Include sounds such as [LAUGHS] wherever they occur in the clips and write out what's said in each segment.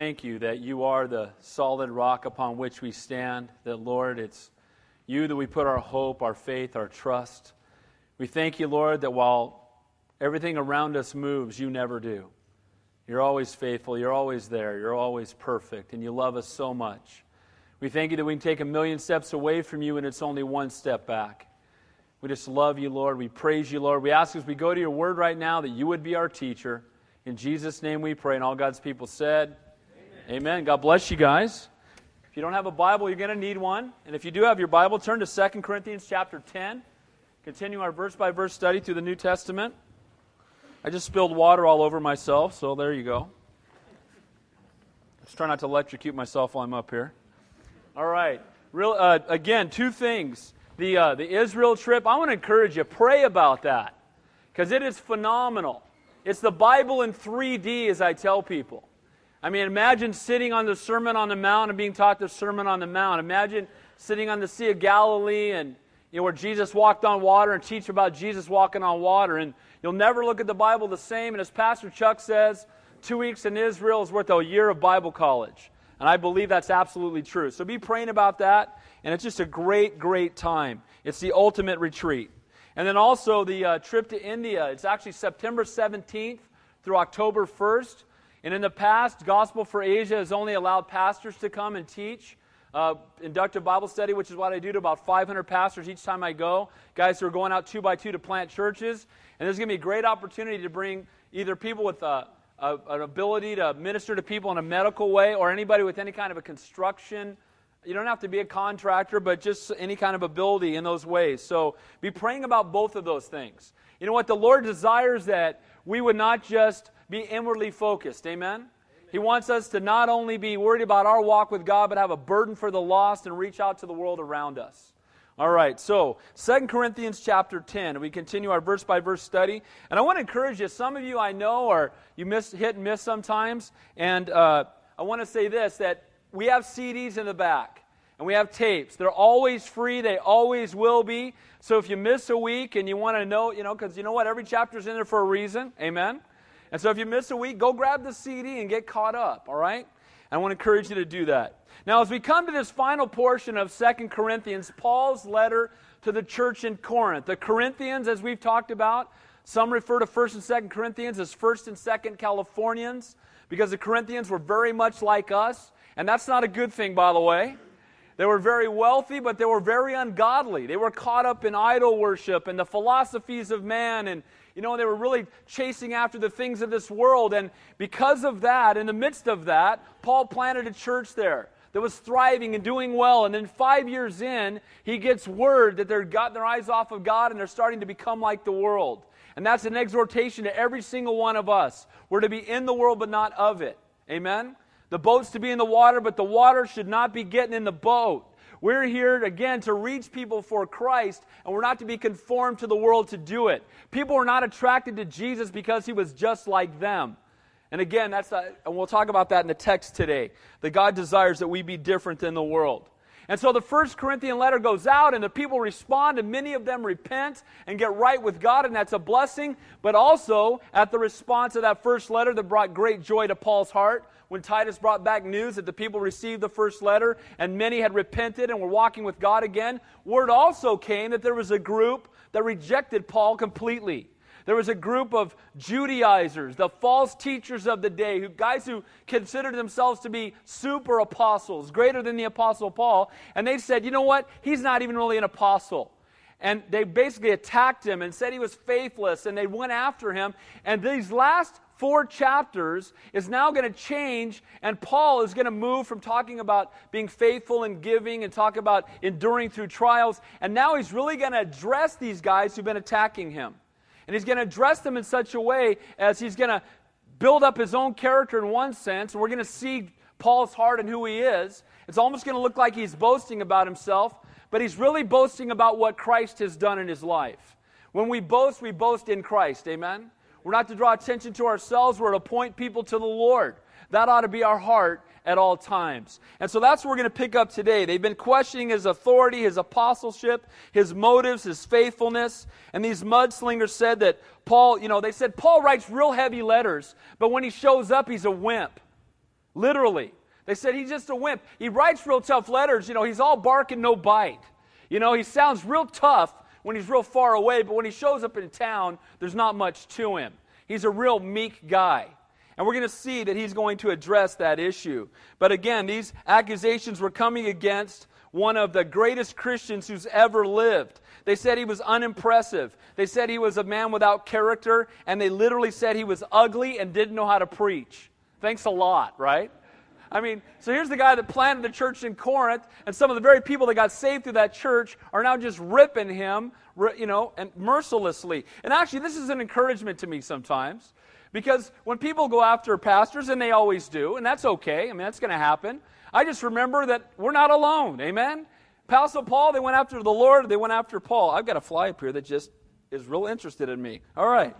Thank you that you are the solid rock upon which we stand, that, Lord, it's you that we put our hope, our faith, our trust. We thank you, Lord, that while everything around us moves, you never do. You're always faithful, you're always there, you're always perfect, and you love us so much. We thank you that we can take a million steps away from you and it's only one step back. We just love you, Lord. We praise you, Lord. We ask as we go to your word right now that you would be our teacher. In Jesus' name we pray. And all God's people said, Amen. God bless you guys. If you don't have a Bible, you're going to need one. And if you do have your Bible, turn to 2 Corinthians chapter 10. Continue our verse by verse study through the New Testament. I just spilled water all over myself, so there you go. Let's try not to electrocute myself while I'm up here. All right. Real, uh, again, two things. The, uh, the Israel trip, I want to encourage you, pray about that because it is phenomenal. It's the Bible in 3D, as I tell people. I mean, imagine sitting on the Sermon on the Mount and being taught the Sermon on the Mount. Imagine sitting on the Sea of Galilee and you know where Jesus walked on water and teach about Jesus walking on water. And you'll never look at the Bible the same. And as Pastor Chuck says, two weeks in Israel is worth a year of Bible college. And I believe that's absolutely true. So be praying about that. And it's just a great, great time. It's the ultimate retreat. And then also the uh, trip to India. It's actually September 17th through October 1st. And in the past, Gospel for Asia has only allowed pastors to come and teach. Uh, inductive Bible study, which is what I do to about 500 pastors each time I go. Guys who are going out two by two to plant churches. And there's going to be a great opportunity to bring either people with a, a, an ability to minister to people in a medical way or anybody with any kind of a construction. You don't have to be a contractor, but just any kind of ability in those ways. So be praying about both of those things. You know what? The Lord desires that we would not just be inwardly focused. Amen? He wants us to not only be worried about our walk with God, but have a burden for the lost and reach out to the world around us. All right, so Second Corinthians chapter 10. We continue our verse by verse study. And I want to encourage you, some of you I know are you miss hit and miss sometimes. And uh, I want to say this that we have CDs in the back and we have tapes. They're always free, they always will be. So if you miss a week and you want to know, you know, because you know what? Every chapter's in there for a reason. Amen? And so if you miss a week, go grab the CD and get caught up, all right? I want to encourage you to do that. Now, as we come to this final portion of Second Corinthians, Paul's letter to the church in Corinth. The Corinthians, as we've talked about, some refer to 1st and 2nd Corinthians as 1st and 2nd Californians because the Corinthians were very much like us. And that's not a good thing, by the way. They were very wealthy, but they were very ungodly. They were caught up in idol worship and the philosophies of man and you know, they were really chasing after the things of this world. And because of that, in the midst of that, Paul planted a church there that was thriving and doing well. And then five years in, he gets word that they've gotten their eyes off of God and they're starting to become like the world. And that's an exhortation to every single one of us. We're to be in the world, but not of it. Amen? The boat's to be in the water, but the water should not be getting in the boat. We're here again to reach people for Christ, and we're not to be conformed to the world to do it. People are not attracted to Jesus because he was just like them. And again, that's a, and we'll talk about that in the text today. That God desires that we be different than the world. And so the first Corinthian letter goes out, and the people respond, and many of them repent and get right with God, and that's a blessing. But also, at the response of that first letter that brought great joy to Paul's heart, when Titus brought back news that the people received the first letter and many had repented and were walking with God again, word also came that there was a group that rejected Paul completely. There was a group of Judaizers, the false teachers of the day, who, guys who considered themselves to be super apostles, greater than the apostle Paul, and they said, you know what? He's not even really an apostle. And they basically attacked him and said he was faithless, and they went after him. And these last four chapters is now going to change, and Paul is going to move from talking about being faithful and giving and talk about enduring through trials, and now he's really going to address these guys who've been attacking him. And he's going to address them in such a way as he's going to build up his own character in one sense, and we're going to see Paul's heart and who he is. It's almost going to look like he's boasting about himself, but he's really boasting about what Christ has done in his life. When we boast, we boast in Christ. Amen? We're not to draw attention to ourselves, we're to point people to the Lord. That ought to be our heart at all times. And so that's what we're going to pick up today. They've been questioning his authority, his apostleship, his motives, his faithfulness. And these mudslingers said that Paul, you know, they said Paul writes real heavy letters, but when he shows up, he's a wimp. Literally. They said he's just a wimp. He writes real tough letters. You know, he's all bark and no bite. You know, he sounds real tough when he's real far away, but when he shows up in town, there's not much to him. He's a real meek guy. And we're going to see that he's going to address that issue. But again, these accusations were coming against one of the greatest Christians who's ever lived. They said he was unimpressive. They said he was a man without character. And they literally said he was ugly and didn't know how to preach. Thanks a lot, right? I mean, so here's the guy that planted the church in Corinth, and some of the very people that got saved through that church are now just ripping him, you know, and mercilessly. And actually, this is an encouragement to me sometimes because when people go after pastors, and they always do, and that's okay, I mean, that's going to happen, I just remember that we're not alone. Amen? Apostle Paul, they went after the Lord, they went after Paul. I've got a fly up here that just is real interested in me. All right.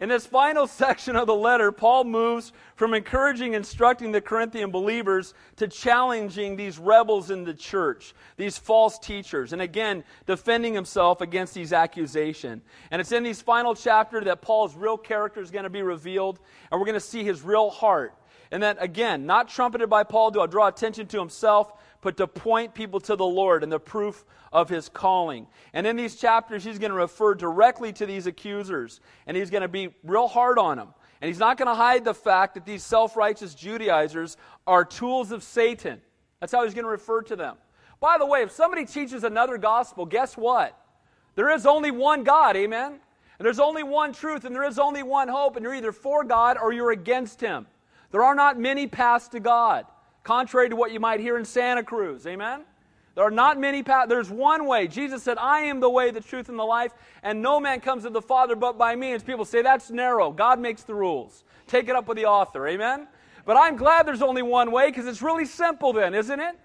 In this final [LAUGHS] section of the letter, Paul moves from encouraging, instructing the Corinthian believers to challenging these rebels in the church, these false teachers, and again, defending himself against these accusations. And it's in these final chapter that Paul's real character is going to be revealed, and we're going to see his real heart. And that, again, not trumpeted by Paul to draw attention to himself, but to point people to the Lord and the proof of his calling. And in these chapters, he's going to refer directly to these accusers, and he's going to be real hard on them. And he's not going to hide the fact that these self righteous Judaizers are tools of Satan. That's how he's going to refer to them. By the way, if somebody teaches another gospel, guess what? There is only one God, amen? And there's only one truth, and there is only one hope, and you're either for God or you're against Him. There are not many paths to God contrary to what you might hear in Santa Cruz. Amen? There are not many paths. There's one way. Jesus said, I am the way, the truth, and the life, and no man comes to the Father but by me. And people say, that's narrow. God makes the rules. Take it up with the author. Amen? But I'm glad there's only one way because it's really simple then, isn't it?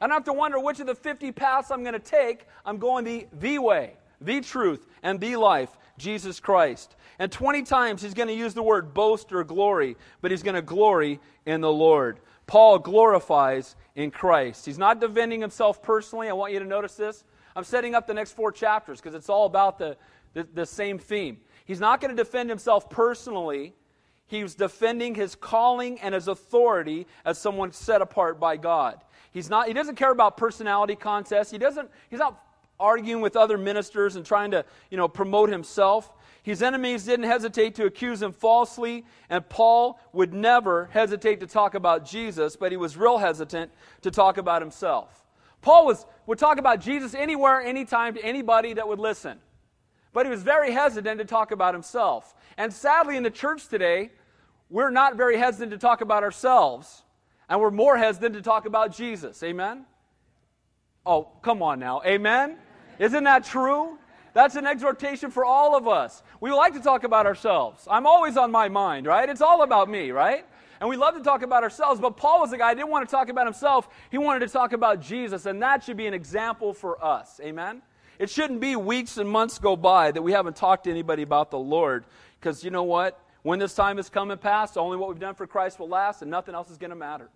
I don't have to wonder which of the 50 paths I'm going to take. I'm going the, the way, the truth, and the life, Jesus Christ. And 20 times he's going to use the word boast or glory, but he's going to glory in the Lord. Paul glorifies in Christ. He's not defending himself personally. I want you to notice this. I'm setting up the next four chapters because it's all about the, the, the same theme. He's not going to defend himself personally. He's defending his calling and his authority as someone set apart by God. He's not, he doesn't care about personality contests. He doesn't, he's not arguing with other ministers and trying to, you know, promote himself. His enemies didn't hesitate to accuse him falsely, and Paul would never hesitate to talk about Jesus, but he was real hesitant to talk about himself. Paul was, would talk about Jesus anywhere, anytime, to anybody that would listen. But he was very hesitant to talk about himself. And sadly, in the church today, we're not very hesitant to talk about ourselves, and we're more hesitant to talk about Jesus. Amen? Oh, come on now. Amen? Isn't that true? That's an exhortation for all of us. We like to talk about ourselves. I'm always on my mind, right? It's all about me, right? And we love to talk about ourselves, but Paul was a guy, who didn't want to talk about himself. He wanted to talk about Jesus, and that should be an example for us. Amen? It shouldn't be weeks and months go by that we haven't talked to anybody about the Lord, because you know what? When this time has come and passed, only what we've done for Christ will last, and nothing else is going to matter.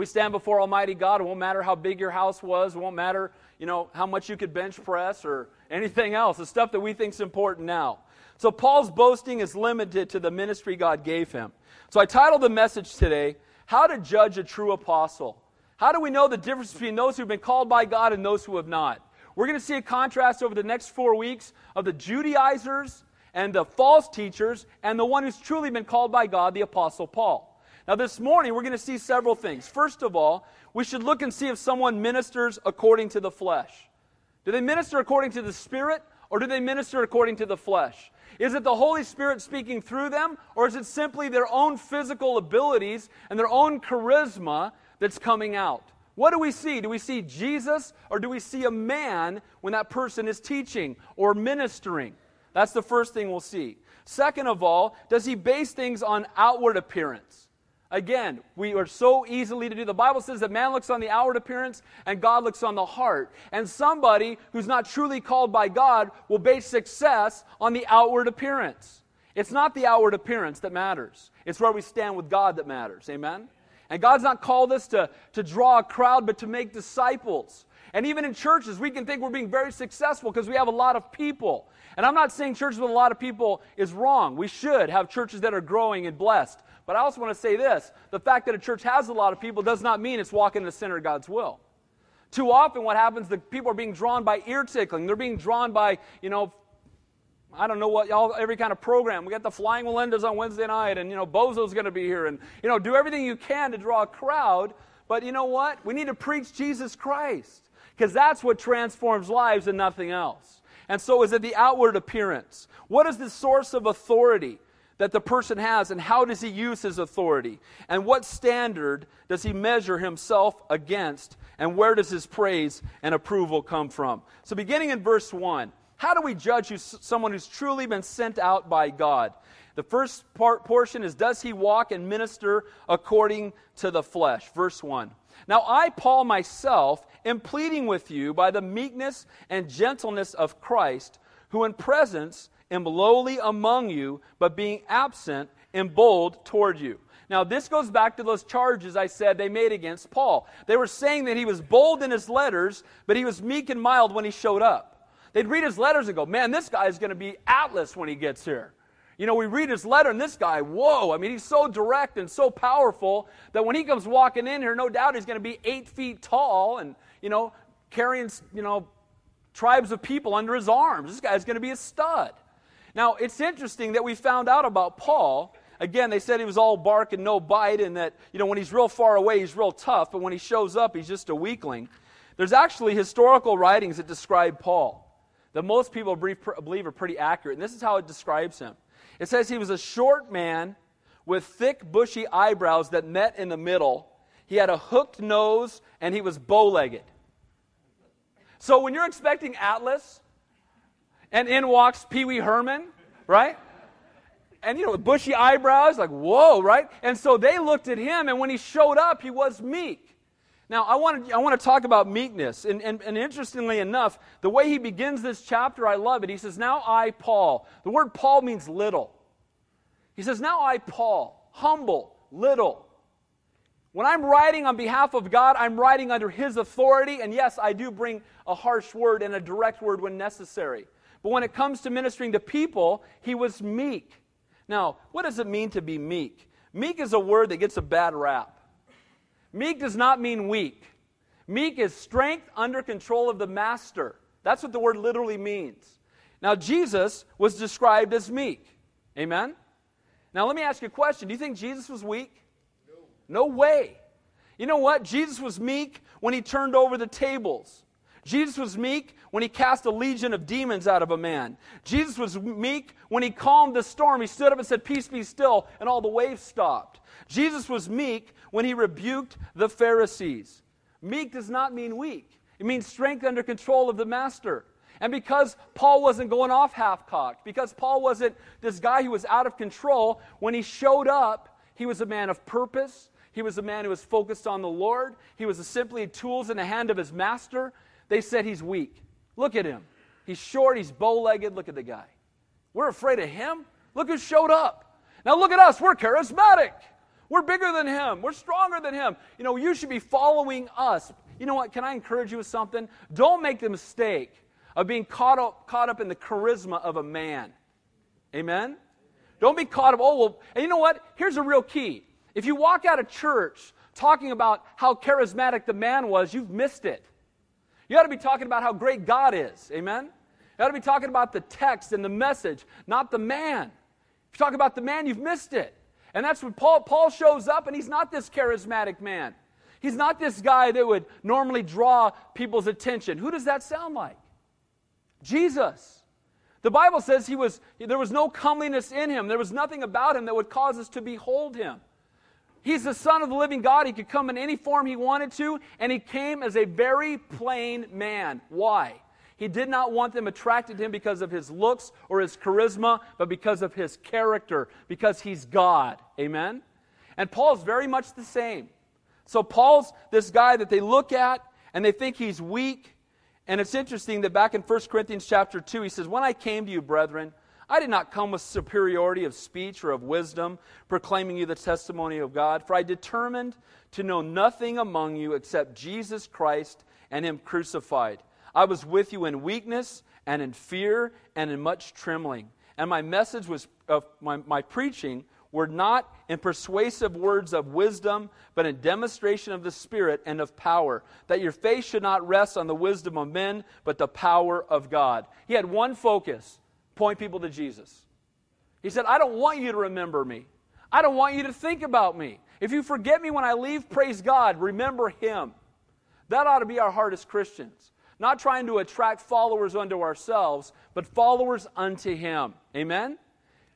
We stand before Almighty God. It won't matter how big your house was. It won't matter, you know, how much you could bench press or anything else. The stuff that we think is important now. So Paul's boasting is limited to the ministry God gave him. So I titled the message today, How to Judge a True Apostle. How do we know the difference between those who've been called by God and those who have not? We're going to see a contrast over the next four weeks of the Judaizers and the false teachers and the one who's truly been called by God, the Apostle Paul. Now, this morning, we're going to see several things. First of all, we should look and see if someone ministers according to the flesh. Do they minister according to the Spirit, or do they minister according to the flesh? Is it the Holy Spirit speaking through them, or is it simply their own physical abilities and their own charisma that's coming out? What do we see? Do we see Jesus, or do we see a man when that person is teaching or ministering? That's the first thing we'll see. Second of all, does he base things on outward appearance? Again, we are so easily to do. The Bible says that man looks on the outward appearance and God looks on the heart. And somebody who's not truly called by God will base success on the outward appearance. It's not the outward appearance that matters, it's where we stand with God that matters. Amen? And God's not called us to, to draw a crowd, but to make disciples. And even in churches, we can think we're being very successful because we have a lot of people. And I'm not saying churches with a lot of people is wrong. We should have churches that are growing and blessed. But I also want to say this the fact that a church has a lot of people does not mean it's walking in the center of God's will. Too often, what happens, the people are being drawn by ear tickling. They're being drawn by, you know, I don't know what all every kind of program. We got the Flying Wallendas on Wednesday night, and you know Bozo's going to be here, and you know do everything you can to draw a crowd. But you know what? We need to preach Jesus Christ because that's what transforms lives and nothing else. And so is it the outward appearance. What is the source of authority that the person has, and how does he use his authority? And what standard does he measure himself against? And where does his praise and approval come from? So, beginning in verse 1, how do we judge who's someone who's truly been sent out by God? The first part, portion is Does he walk and minister according to the flesh? Verse 1. Now I, Paul, myself, am pleading with you by the meekness and gentleness of Christ, who in presence am lowly among you, but being absent am bold toward you. Now, this goes back to those charges I said they made against Paul. They were saying that he was bold in his letters, but he was meek and mild when he showed up. They'd read his letters and go, man, this guy is going to be Atlas when he gets here. You know, we read his letter, and this guy, whoa, I mean, he's so direct and so powerful that when he comes walking in here, no doubt he's going to be eight feet tall and, you know, carrying, you know, tribes of people under his arms. This guy's going to be a stud. Now, it's interesting that we found out about Paul. Again, they said he was all bark and no bite, and that, you know, when he's real far away, he's real tough, but when he shows up, he's just a weakling. There's actually historical writings that describe Paul that most people believe are pretty accurate. And this is how it describes him it says he was a short man with thick, bushy eyebrows that met in the middle. He had a hooked nose and he was bow legged. So when you're expecting Atlas and in walks Pee Wee Herman, right? And you know, with bushy eyebrows, like, whoa, right? And so they looked at him, and when he showed up, he was meek. Now, I want to, I want to talk about meekness. And, and, and interestingly enough, the way he begins this chapter, I love it. He says, Now I, Paul. The word Paul means little. He says, Now I, Paul, humble, little. When I'm writing on behalf of God, I'm writing under His authority. And yes, I do bring a harsh word and a direct word when necessary. But when it comes to ministering to people, he was meek. Now, what does it mean to be meek? Meek is a word that gets a bad rap. Meek does not mean weak. Meek is strength under control of the master. That's what the word literally means. Now, Jesus was described as meek. Amen? Now, let me ask you a question. Do you think Jesus was weak? No. No way. You know what? Jesus was meek when he turned over the tables. Jesus was meek when he cast a legion of demons out of a man. Jesus was meek when he calmed the storm. He stood up and said, Peace be still, and all the waves stopped. Jesus was meek when he rebuked the Pharisees. Meek does not mean weak, it means strength under control of the master. And because Paul wasn't going off half cocked, because Paul wasn't this guy who was out of control, when he showed up, he was a man of purpose. He was a man who was focused on the Lord. He was simply tools in the hand of his master. They said he's weak. Look at him. He's short, he's bow legged. Look at the guy. We're afraid of him. Look who showed up. Now look at us. We're charismatic. We're bigger than him. We're stronger than him. You know, you should be following us. You know what? Can I encourage you with something? Don't make the mistake of being caught up, caught up in the charisma of a man. Amen? Don't be caught up, oh, well, and you know what? Here's a real key. If you walk out of church talking about how charismatic the man was, you've missed it. You ought to be talking about how great God is. Amen? You ought to be talking about the text and the message, not the man. If you talk about the man, you've missed it. And that's when Paul, Paul shows up, and he's not this charismatic man. He's not this guy that would normally draw people's attention. Who does that sound like? Jesus. The Bible says he was, there was no comeliness in him. There was nothing about him that would cause us to behold him. He's the Son of the living God. He could come in any form he wanted to, and he came as a very plain man. Why? He did not want them attracted to him because of his looks or his charisma, but because of his character, because he's God. Amen? And Paul's very much the same. So Paul's this guy that they look at and they think he's weak. And it's interesting that back in 1 Corinthians chapter 2, he says, When I came to you, brethren, I did not come with superiority of speech or of wisdom, proclaiming you the testimony of God, for I determined to know nothing among you except Jesus Christ and him crucified. I was with you in weakness and in fear and in much trembling. And my message was of my, my preaching were not in persuasive words of wisdom, but in demonstration of the Spirit and of power, that your faith should not rest on the wisdom of men, but the power of God. He had one focus point people to Jesus. He said, I don't want you to remember me. I don't want you to think about me. If you forget me when I leave, praise God, remember Him. That ought to be our heart as Christians. Not trying to attract followers unto ourselves, but followers unto Him. Amen?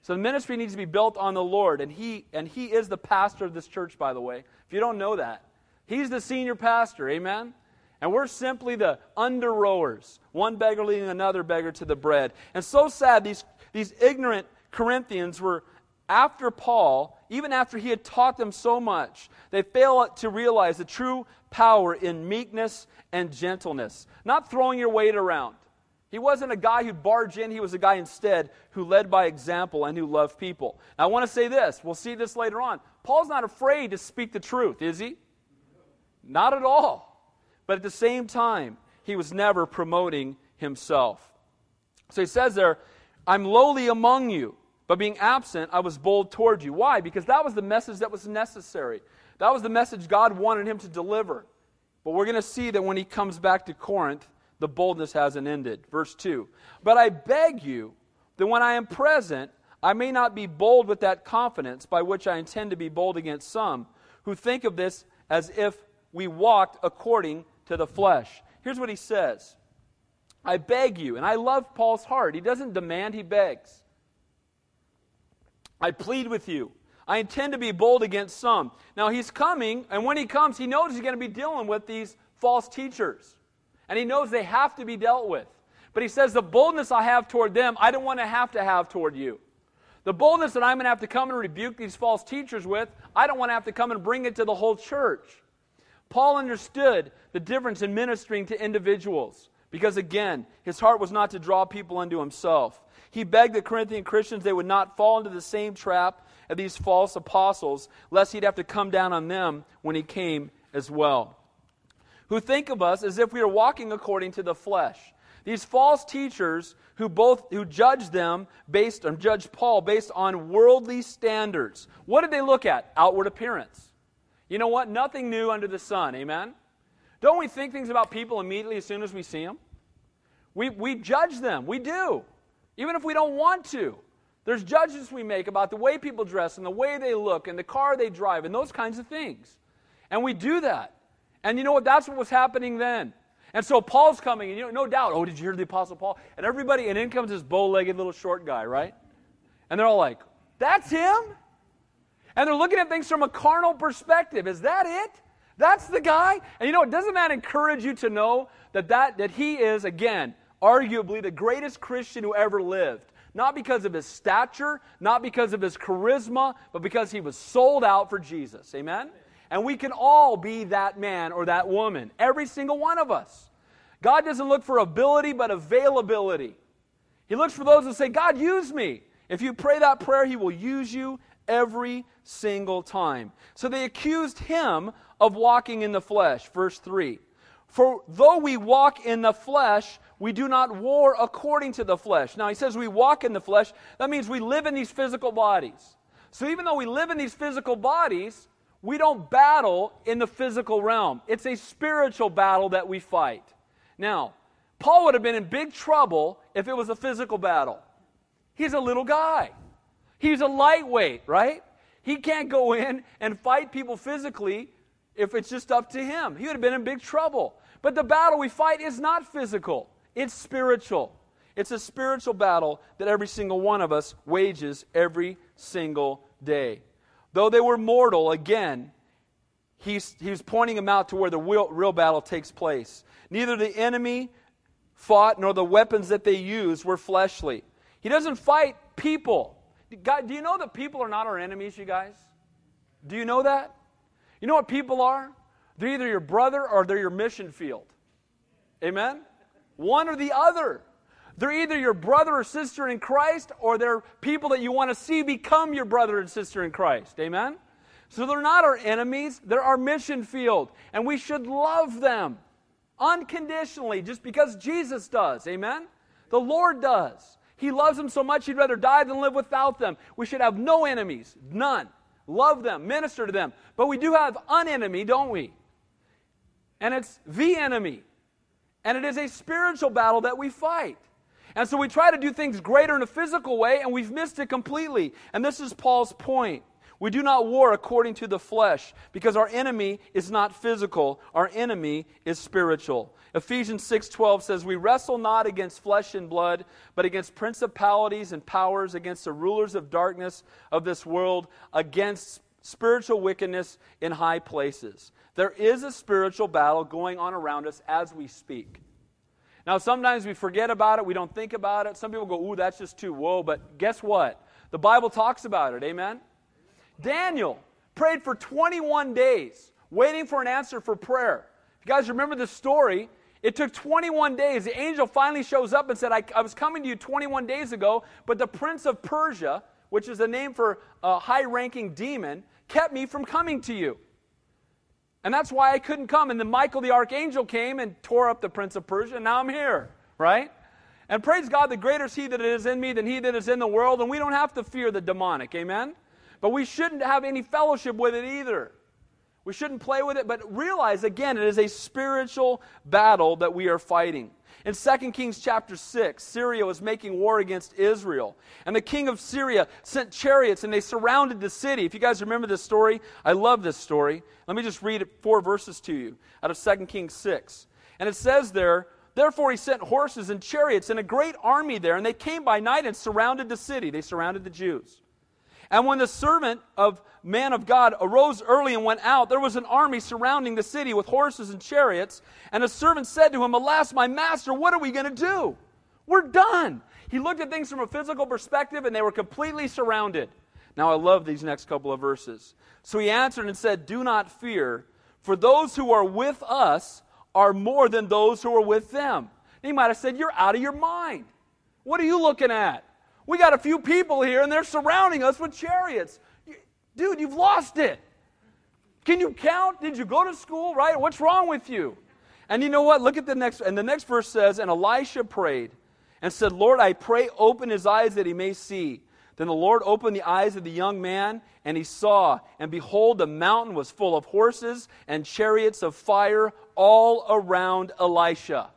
So the ministry needs to be built on the Lord, and he, and he is the pastor of this church, by the way. If you don't know that, He's the senior pastor, amen? And we're simply the under rowers, one beggar leading another beggar to the bread. And so sad, these, these ignorant Corinthians were after Paul, even after he had taught them so much, they fail to realize the true power in meekness and gentleness, not throwing your weight around. He wasn't a guy who'd barge in, he was a guy instead who led by example and who loved people. Now, I want to say this. We'll see this later on. Paul's not afraid to speak the truth, is he? Not at all. But at the same time, he was never promoting himself. So he says there, I'm lowly among you, but being absent, I was bold toward you. Why? Because that was the message that was necessary. That was the message God wanted him to deliver. But we're going to see that when he comes back to Corinth, the boldness hasn't ended. Verse 2 But I beg you that when I am present, I may not be bold with that confidence by which I intend to be bold against some who think of this as if we walked according to the flesh. Here's what he says I beg you, and I love Paul's heart. He doesn't demand, he begs. I plead with you. I intend to be bold against some. Now he's coming, and when he comes, he knows he's going to be dealing with these false teachers. And he knows they have to be dealt with. But he says, The boldness I have toward them, I don't want to have to have toward you. The boldness that I'm going to have to come and rebuke these false teachers with, I don't want to have to come and bring it to the whole church. Paul understood the difference in ministering to individuals because, again, his heart was not to draw people unto himself. He begged the Corinthian Christians they would not fall into the same trap of these false apostles, lest he'd have to come down on them when he came as well who think of us as if we are walking according to the flesh. These false teachers who both who judge them based on judge Paul based on worldly standards. What did they look at? Outward appearance. You know what? Nothing new under the sun. Amen. Don't we think things about people immediately as soon as we see them? We, we judge them. We do. Even if we don't want to. There's judgments we make about the way people dress and the way they look and the car they drive and those kinds of things. And we do that. And you know what? That's what was happening then. And so Paul's coming, and you know, no doubt, oh, did you hear the Apostle Paul? And everybody, and in comes this bow legged little short guy, right? And they're all like, that's him? And they're looking at things from a carnal perspective. Is that it? That's the guy? And you know, doesn't that encourage you to know that, that, that he is, again, arguably the greatest Christian who ever lived? Not because of his stature, not because of his charisma, but because he was sold out for Jesus. Amen? And we can all be that man or that woman, every single one of us. God doesn't look for ability, but availability. He looks for those who say, God, use me. If you pray that prayer, He will use you every single time. So they accused him of walking in the flesh. Verse 3 For though we walk in the flesh, we do not war according to the flesh. Now he says we walk in the flesh. That means we live in these physical bodies. So even though we live in these physical bodies, we don't battle in the physical realm, it's a spiritual battle that we fight. Now, Paul would have been in big trouble if it was a physical battle. He's a little guy, he's a lightweight, right? He can't go in and fight people physically if it's just up to him. He would have been in big trouble. But the battle we fight is not physical, it's spiritual. It's a spiritual battle that every single one of us wages every single day. Though they were mortal, again, he's, he's pointing them out to where the real, real battle takes place. Neither the enemy fought nor the weapons that they used were fleshly. He doesn't fight people. God, do you know that people are not our enemies, you guys? Do you know that? You know what people are? They're either your brother or they're your mission field. Amen? One or the other. They're either your brother or sister in Christ, or they're people that you want to see become your brother and sister in Christ. Amen? So they're not our enemies, they're our mission field, and we should love them unconditionally just because Jesus does. Amen? The Lord does. He loves them so much he'd rather die than live without them. We should have no enemies, none. Love them, minister to them. But we do have an enemy, don't we? And it's the enemy. And it is a spiritual battle that we fight. And so we try to do things greater in a physical way, and we've missed it completely. And this is Paul's point. We do not war according to the flesh, because our enemy is not physical, our enemy is spiritual. Ephesians 6:12 says, "We wrestle not against flesh and blood, but against principalities and powers, against the rulers of darkness of this world, against spiritual wickedness in high places." There is a spiritual battle going on around us as we speak. Now, sometimes we forget about it, we don't think about it. Some people go, ooh, that's just too whoa. But guess what? The Bible talks about it. Amen? Daniel prayed for 21 days, waiting for an answer for prayer. If you guys remember the story, it took 21 days. The angel finally shows up and said, I, I was coming to you 21 days ago, but the prince of Persia, which is a name for a high ranking demon, kept me from coming to you. And that's why I couldn't come. And then Michael the archangel came and tore up the prince of Persia, and now I'm here, right? And praise God, the greater is he that is in me than he that is in the world, and we don't have to fear the demonic, amen? But we shouldn't have any fellowship with it either. We shouldn't play with it, but realize again, it is a spiritual battle that we are fighting. In 2 Kings chapter 6, Syria was making war against Israel. And the king of Syria sent chariots and they surrounded the city. If you guys remember this story, I love this story. Let me just read four verses to you out of 2 Kings 6. And it says there, Therefore he sent horses and chariots and a great army there, and they came by night and surrounded the city. They surrounded the Jews. And when the servant of man of God arose early and went out, there was an army surrounding the city with horses and chariots. And a servant said to him, Alas, my master, what are we going to do? We're done. He looked at things from a physical perspective and they were completely surrounded. Now, I love these next couple of verses. So he answered and said, Do not fear, for those who are with us are more than those who are with them. And he might have said, You're out of your mind. What are you looking at? We got a few people here and they're surrounding us with chariots. Dude, you've lost it. Can you count? Did you go to school, right? What's wrong with you? And you know what? Look at the next, and the next verse says, And Elisha prayed and said, Lord, I pray, open his eyes that he may see. Then the Lord opened the eyes of the young man, and he saw, and behold, the mountain was full of horses and chariots of fire all around Elisha.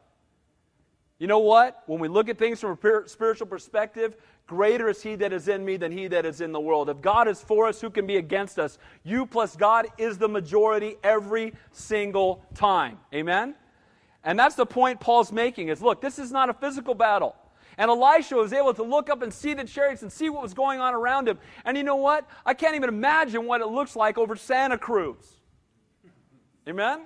You know what? When we look at things from a spiritual perspective, Greater is he that is in me than he that is in the world. If God is for us, who can be against us? You plus God is the majority every single time. Amen? And that's the point Paul's making is look, this is not a physical battle. And Elisha was able to look up and see the chariots and see what was going on around him. And you know what? I can't even imagine what it looks like over Santa Cruz. Amen?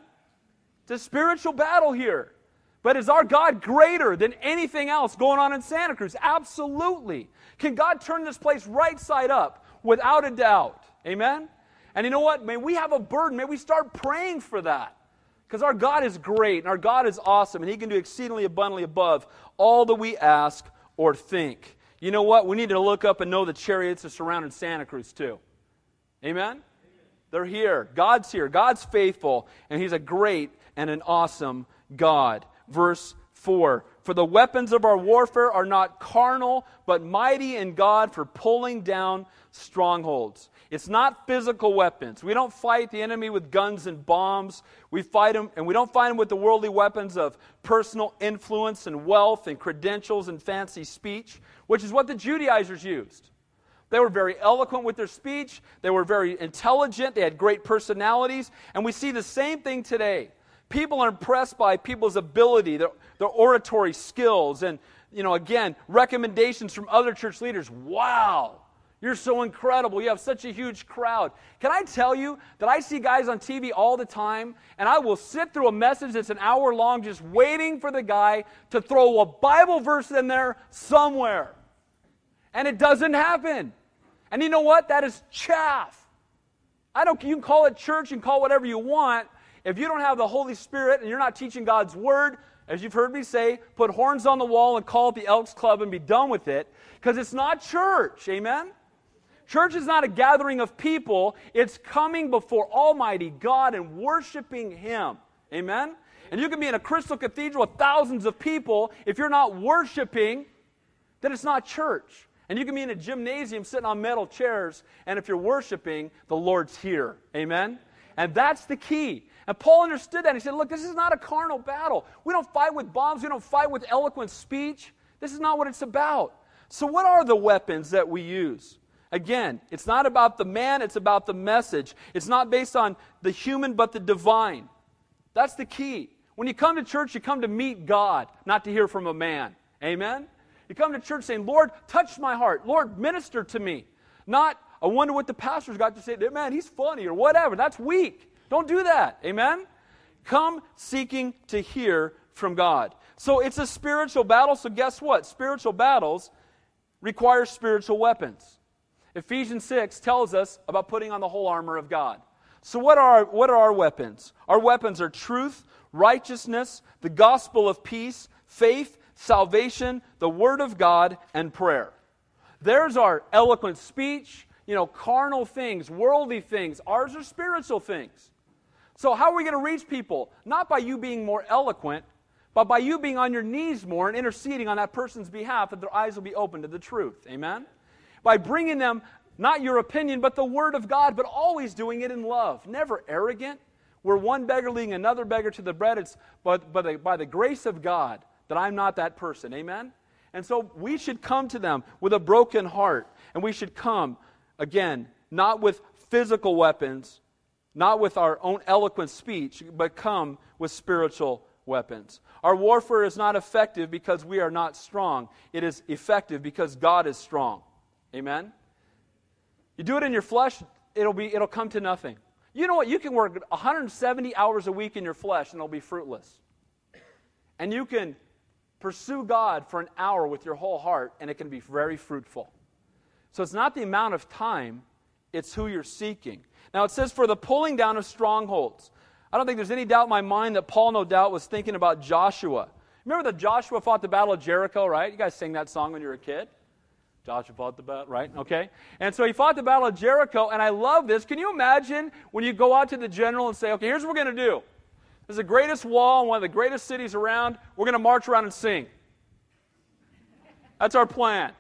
It's a spiritual battle here. But is our God greater than anything else going on in Santa Cruz? Absolutely. Can God turn this place right side up? Without a doubt. Amen? And you know what? May we have a burden. May we start praying for that. Because our God is great and our God is awesome and He can do exceedingly abundantly above all that we ask or think. You know what? We need to look up and know the chariots are surrounding Santa Cruz too. Amen? They're here. God's here. God's faithful and He's a great and an awesome God verse 4. For the weapons of our warfare are not carnal, but mighty in God for pulling down strongholds. It's not physical weapons. We don't fight the enemy with guns and bombs. We fight him, and we don't fight him with the worldly weapons of personal influence and wealth and credentials and fancy speech, which is what the Judaizers used. They were very eloquent with their speech. They were very intelligent. They had great personalities. And we see the same thing today people are impressed by people's ability, their, their oratory skills, and, you know, again, recommendations from other church leaders. Wow, you're so incredible. You have such a huge crowd. Can I tell you that I see guys on TV all the time, and I will sit through a message that's an hour long just waiting for the guy to throw a Bible verse in there somewhere. And it doesn't happen. And you know what? That is chaff. I don't, you can call it church and call whatever you want, if you don't have the Holy Spirit and you're not teaching God's Word, as you've heard me say, put horns on the wall and call it the Elks Club and be done with it, because it's not church. Amen? Church is not a gathering of people, it's coming before Almighty God and worshiping Him. Amen? And you can be in a crystal cathedral with thousands of people. If you're not worshiping, then it's not church. And you can be in a gymnasium sitting on metal chairs, and if you're worshiping, the Lord's here. Amen? And that's the key. And Paul understood that. He said, Look, this is not a carnal battle. We don't fight with bombs, we don't fight with eloquent speech. This is not what it's about. So, what are the weapons that we use? Again, it's not about the man, it's about the message. It's not based on the human, but the divine. That's the key. When you come to church, you come to meet God, not to hear from a man. Amen? You come to church saying, Lord, touch my heart. Lord, minister to me. Not, I wonder what the pastor's got to say. Man, he's funny or whatever. That's weak. Don't do that. Amen? Come seeking to hear from God. So it's a spiritual battle. So guess what? Spiritual battles require spiritual weapons. Ephesians 6 tells us about putting on the whole armor of God. So, what are, what are our weapons? Our weapons are truth, righteousness, the gospel of peace, faith, salvation, the word of God, and prayer. There's our eloquent speech, you know, carnal things, worldly things. Ours are spiritual things. So, how are we going to reach people? Not by you being more eloquent, but by you being on your knees more and interceding on that person's behalf that their eyes will be open to the truth. Amen? by bringing them not your opinion, but the Word of God, but always doing it in love, never arrogant. We're one beggar leading another beggar to the bread. It's but, but by the grace of God that I'm not that person. Amen? And so we should come to them with a broken heart. And we should come, again, not with physical weapons, not with our own eloquent speech, but come with spiritual weapons. Our warfare is not effective because we are not strong, it is effective because God is strong. Amen? You do it in your flesh, it'll, be, it'll come to nothing. You know what? You can work 170 hours a week in your flesh and it'll be fruitless. And you can pursue God for an hour with your whole heart and it can be very fruitful. So it's not the amount of time, it's who you're seeking. Now it says, for the pulling down of strongholds. I don't think there's any doubt in my mind that Paul, no doubt, was thinking about Joshua. Remember that Joshua fought the Battle of Jericho, right? You guys sang that song when you were a kid? Joshua fought the battle, right? Okay. And so he fought the battle of Jericho, and I love this. Can you imagine when you go out to the general and say, okay, here's what we're going to do. This is the greatest wall in one of the greatest cities around. We're going to march around and sing. That's our plan.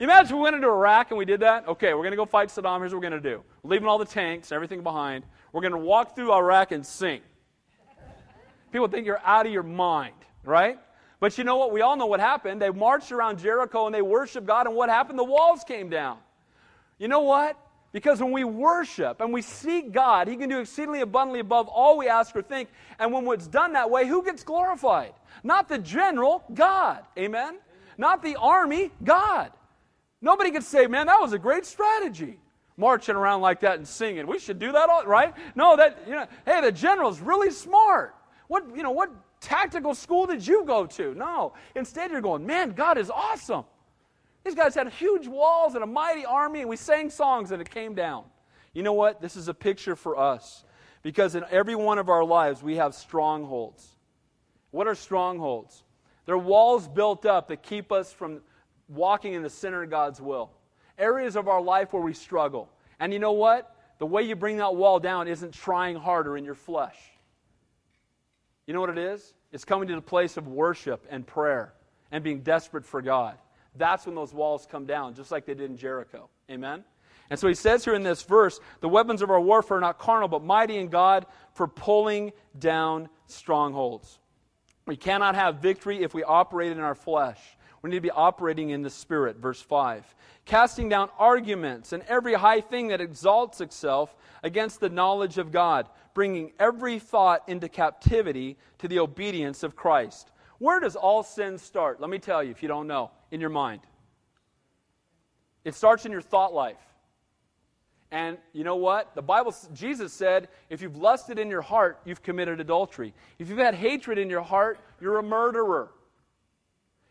Imagine we went into Iraq and we did that? Okay, we're going to go fight Saddam. Here's what we're going to do. Leaving all the tanks, everything behind. We're going to walk through Iraq and sing. People think you're out of your mind, right? But you know what? We all know what happened. They marched around Jericho and they worshiped God, and what happened? The walls came down. You know what? Because when we worship and we seek God, He can do exceedingly abundantly above all we ask or think. And when it's done that way, who gets glorified? Not the general, God. Amen. Not the army, God. Nobody could say, man, that was a great strategy. Marching around like that and singing. We should do that all right? No, that, you know, hey, the general's really smart. What, you know, what tactical school did you go to? No. Instead, you're going, man, God is awesome. These guys had huge walls and a mighty army, and we sang songs and it came down. You know what? This is a picture for us because in every one of our lives we have strongholds. What are strongholds? They're walls built up that keep us from walking in the center of God's will. Areas of our life where we struggle. And you know what? The way you bring that wall down isn't trying harder in your flesh. You know what it is? It's coming to the place of worship and prayer and being desperate for God. That's when those walls come down, just like they did in Jericho. Amen? And so he says here in this verse the weapons of our warfare are not carnal, but mighty in God for pulling down strongholds. We cannot have victory if we operate in our flesh. We need to be operating in the Spirit. Verse 5. Casting down arguments and every high thing that exalts itself against the knowledge of God bringing every thought into captivity to the obedience of Christ. Where does all sin start? Let me tell you, if you don't know, in your mind. It starts in your thought life. And you know what? The Bible, Jesus said, if you've lusted in your heart, you've committed adultery. If you've had hatred in your heart, you're a murderer.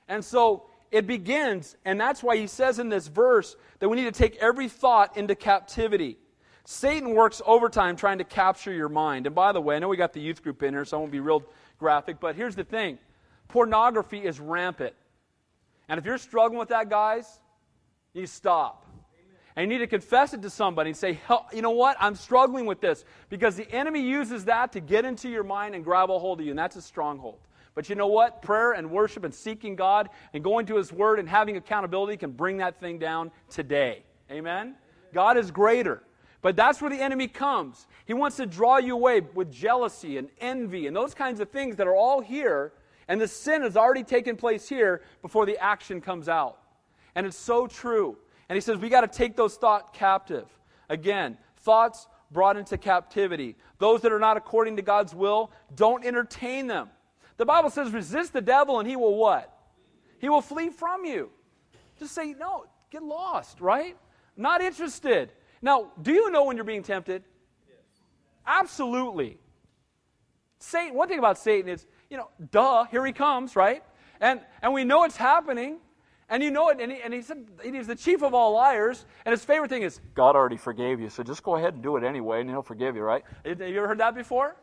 And so it begins, and that's why he says in this verse that we need to take every thought into captivity. Satan works overtime trying to capture your mind. And by the way, I know we got the youth group in here, so I won't be real graphic, but here's the thing pornography is rampant. And if you're struggling with that, guys, you stop. And you need to confess it to somebody and say, you know what? I'm struggling with this. Because the enemy uses that to get into your mind and grab a hold of you, and that's a stronghold. But you know what? Prayer and worship and seeking God and going to His Word and having accountability can bring that thing down today. Amen? God is greater. But that's where the enemy comes. He wants to draw you away with jealousy and envy and those kinds of things that are all here. And the sin has already taken place here before the action comes out. And it's so true. And he says we got to take those thoughts captive. Again, thoughts brought into captivity. Those that are not according to God's will, don't entertain them. The Bible says resist the devil and he will what? He will flee from you. Just say, no, get lost, right? Not interested. Now, do you know when you're being tempted? Yes. Absolutely. Satan, one thing about Satan is, you know, duh, here he comes, right? And, and we know it's happening. And you know it, and he, and he said he's the chief of all liars, and his favorite thing is, God already forgave you, so just go ahead and do it anyway, and he'll forgive you, right? Have you ever heard that before?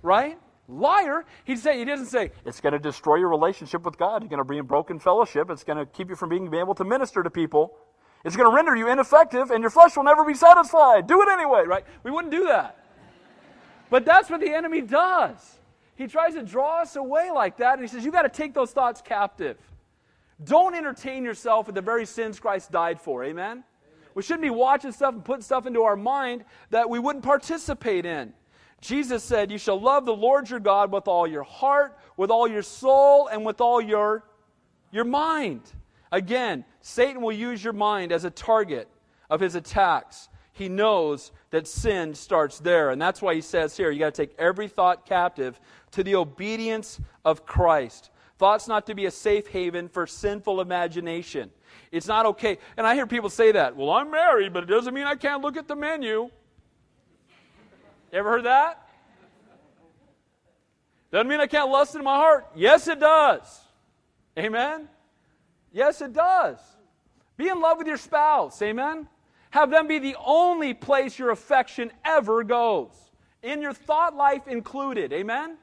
Right? Liar. He'd say, he doesn't say, it's going to destroy your relationship with God. You're going to bring broken fellowship. It's going to keep you from being able to minister to people. It's going to render you ineffective, and your flesh will never be satisfied. Do it anyway, right? We wouldn't do that. But that's what the enemy does. He tries to draw us away like that, and he says, You've got to take those thoughts captive. Don't entertain yourself with the very sins Christ died for. Amen? Amen? We shouldn't be watching stuff and putting stuff into our mind that we wouldn't participate in. Jesus said, You shall love the Lord your God with all your heart, with all your soul, and with all your, your mind. Again, Satan will use your mind as a target of his attacks. He knows that sin starts there. And that's why he says here, you got to take every thought captive to the obedience of Christ. Thoughts not to be a safe haven for sinful imagination. It's not okay. And I hear people say that. Well, I'm married, but it doesn't mean I can't look at the menu. You ever heard that? Doesn't mean I can't lust in my heart. Yes, it does. Amen? Yes, it does. Be in love with your spouse. Amen? Have them be the only place your affection ever goes, in your thought life included. Amen?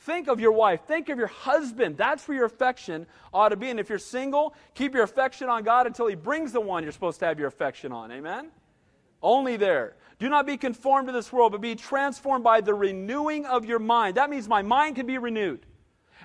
Think of your wife. Think of your husband. That's where your affection ought to be. And if you're single, keep your affection on God until He brings the one you're supposed to have your affection on. Amen? Only there. Do not be conformed to this world, but be transformed by the renewing of your mind. That means my mind can be renewed.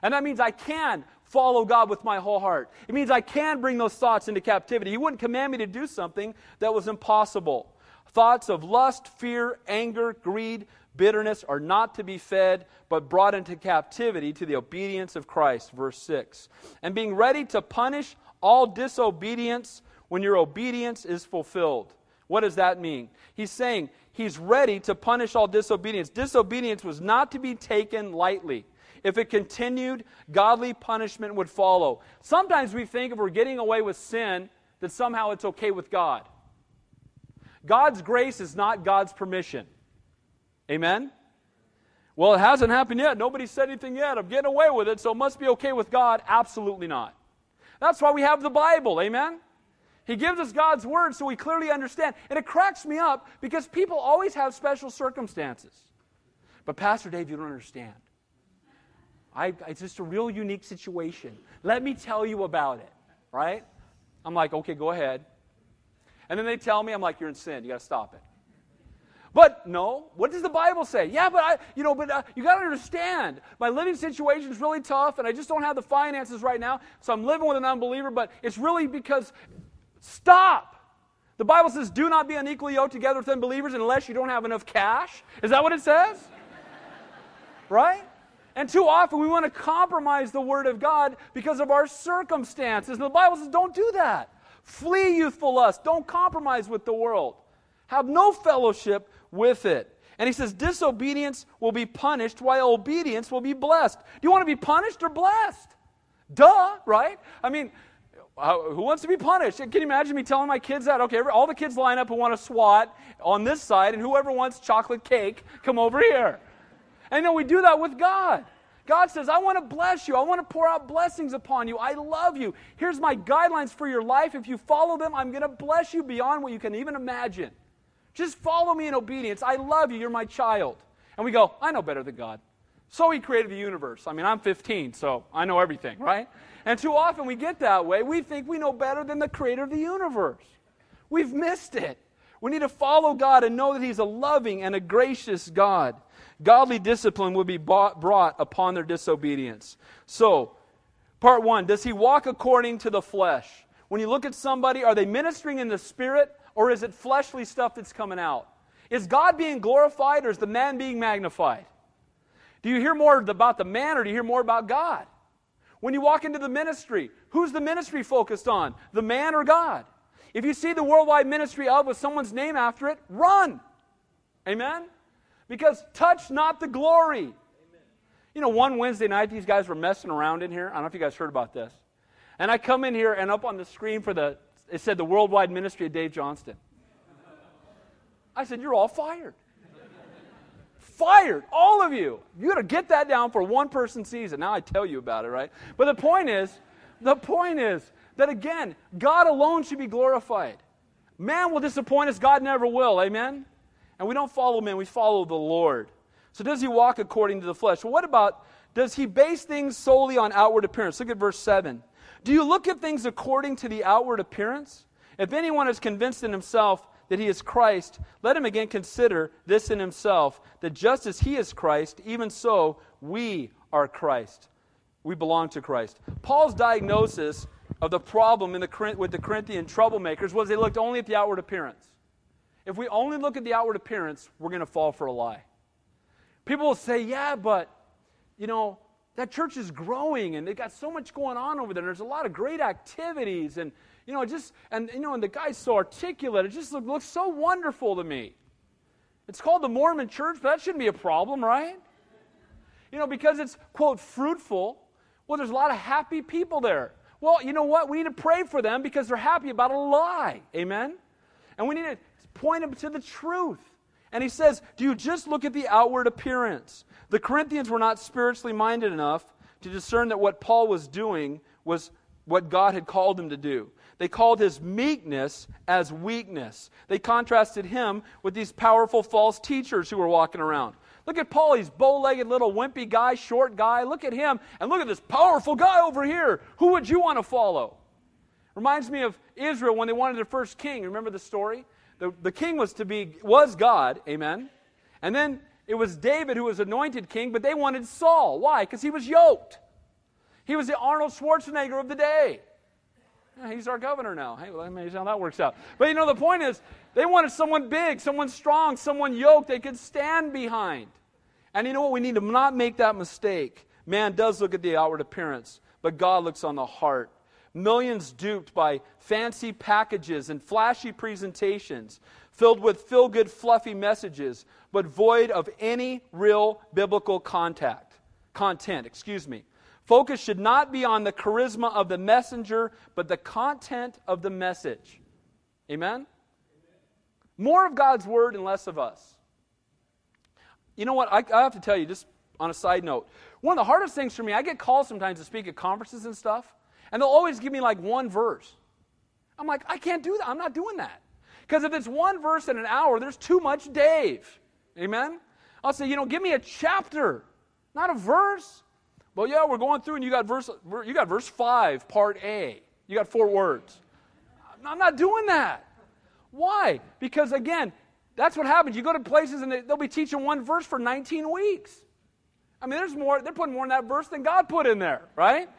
And that means I can follow God with my whole heart. It means I can bring those thoughts into captivity. He wouldn't command me to do something that was impossible. Thoughts of lust, fear, anger, greed, bitterness are not to be fed, but brought into captivity to the obedience of Christ. Verse 6. And being ready to punish all disobedience when your obedience is fulfilled. What does that mean? He's saying he's ready to punish all disobedience. Disobedience was not to be taken lightly. If it continued, godly punishment would follow. Sometimes we think if we're getting away with sin, that somehow it's okay with God. God's grace is not God's permission. Amen? Well, it hasn't happened yet. Nobody said anything yet. I'm getting away with it, so it must be okay with God. Absolutely not. That's why we have the Bible. Amen? He gives us God's word so we clearly understand. And it cracks me up because people always have special circumstances. But, Pastor Dave, you don't understand. I, it's just a real unique situation. Let me tell you about it, right? I'm like, okay, go ahead. And then they tell me, I'm like, you're in sin. You got to stop it. But no, what does the Bible say? Yeah, but I, you know, but uh, you got to understand, my living situation is really tough, and I just don't have the finances right now, so I'm living with an unbeliever. But it's really because, stop. The Bible says, "Do not be unequally yoked together with unbelievers unless you don't have enough cash." Is that what it says? [LAUGHS] right? And too often we want to compromise the Word of God because of our circumstances. And the Bible says, don't do that. Flee youthful lust. Don't compromise with the world. Have no fellowship with it. And he says, disobedience will be punished while obedience will be blessed. Do you want to be punished or blessed? Duh, right? I mean, who wants to be punished? Can you imagine me telling my kids that? Okay, all the kids line up who want to SWAT on this side, and whoever wants chocolate cake, come over here. And then we do that with God. God says, I want to bless you. I want to pour out blessings upon you. I love you. Here's my guidelines for your life. If you follow them, I'm going to bless you beyond what you can even imagine. Just follow me in obedience. I love you. You're my child. And we go, I know better than God. So he created the universe. I mean, I'm 15, so I know everything, right? And too often we get that way. We think we know better than the creator of the universe. We've missed it. We need to follow God and know that He's a loving and a gracious God. Godly discipline will be brought upon their disobedience. So, part one Does He walk according to the flesh? When you look at somebody, are they ministering in the spirit or is it fleshly stuff that's coming out? Is God being glorified or is the man being magnified? Do you hear more about the man or do you hear more about God? When you walk into the ministry, who's the ministry focused on? The man or God? If you see the worldwide ministry of with someone's name after it, run. Amen? Because touch not the glory. Amen. You know, one Wednesday night, these guys were messing around in here. I don't know if you guys heard about this. And I come in here, and up on the screen for the, it said the worldwide ministry of Dave Johnston. I said, You're all fired. Fired, all of you. You got to get that down for one person season. Now I tell you about it, right? But the point is, the point is that again, God alone should be glorified. Man will disappoint us, God never will. Amen? And we don't follow man, we follow the Lord. So does he walk according to the flesh? Well, what about does he base things solely on outward appearance? Look at verse 7. Do you look at things according to the outward appearance? If anyone is convinced in himself that he is Christ, let him again consider this in himself, that just as he is Christ, even so we are Christ. We belong to Christ. Paul's diagnosis of the problem in the, with the Corinthian troublemakers was they looked only at the outward appearance. If we only look at the outward appearance, we're going to fall for a lie. People will say, yeah, but, you know, that church is growing and they've got so much going on over there. There's a lot of great activities and, you know, just, and, you know, and the guy's so articulate. It just look, looks so wonderful to me. It's called the Mormon church, but that shouldn't be a problem, right? You know, because it's, quote, fruitful. Well, there's a lot of happy people there. Well, you know what? We need to pray for them because they're happy about a lie. Amen? And we need to point them to the truth. And he says, Do you just look at the outward appearance? The Corinthians were not spiritually minded enough to discern that what Paul was doing was what God had called him to do. They called his meekness as weakness. They contrasted him with these powerful false teachers who were walking around. Look at Paul. He's bow legged little wimpy guy, short guy. Look at him. And look at this powerful guy over here. Who would you want to follow? Reminds me of Israel when they wanted their first king. Remember the story? The, the king was to be was God, amen. And then it was David who was anointed king, but they wanted Saul. Why? Because he was yoked. He was the Arnold Schwarzenegger of the day. He's our governor now. Hey, well, amazing how that works out. But you know, the point is, they wanted someone big, someone strong, someone yoked they could stand behind. And you know what? We need to not make that mistake. Man does look at the outward appearance, but God looks on the heart. Millions duped by fancy packages and flashy presentations, filled with feel good, fluffy messages, but void of any real biblical contact, content. Excuse me. Focus should not be on the charisma of the messenger, but the content of the message. Amen? More of God's word and less of us. You know what? I, I, have to tell you, just on a side note, one of the hardest things for me, I get calls sometimes to speak at conferences and stuff, and they'll always give me like one verse. I'm like, I can't do that. I'm not doing that. Because if it's one verse in an hour, there's too much Dave. Amen? I'll say, you know, give me a chapter, not a verse. Well, yeah, we're going through and you got verse you got verse 5, part A. You got four words. I'm not doing that. Why? Because again, that's what happens. You go to places and they, will be teaching one verse for 19 weeks. I mean, there's more, they're putting more in that verse than God put in there, right?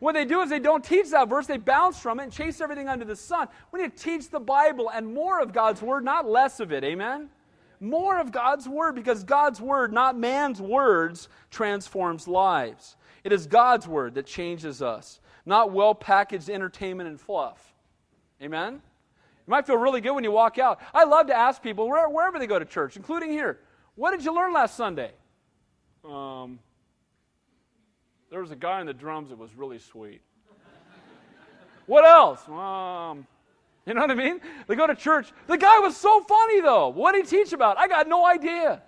What they do is they don't teach that verse, they bounce from it and chase everything under the sun. We need to teach the Bible and more of God's word, not less of it. Amen? More of God's word because God's word, not man's words, transforms lives. It is God's word that changes us, not well packaged entertainment and fluff. Amen? You might feel really good when you walk out. I love to ask people, wherever they go to church, including here, what did you learn last Sunday? Um, there was a guy on the drums that was really sweet. what else? Um, you know what I mean? They go to church. The guy was so funny, though. What did he teach about? I got no idea.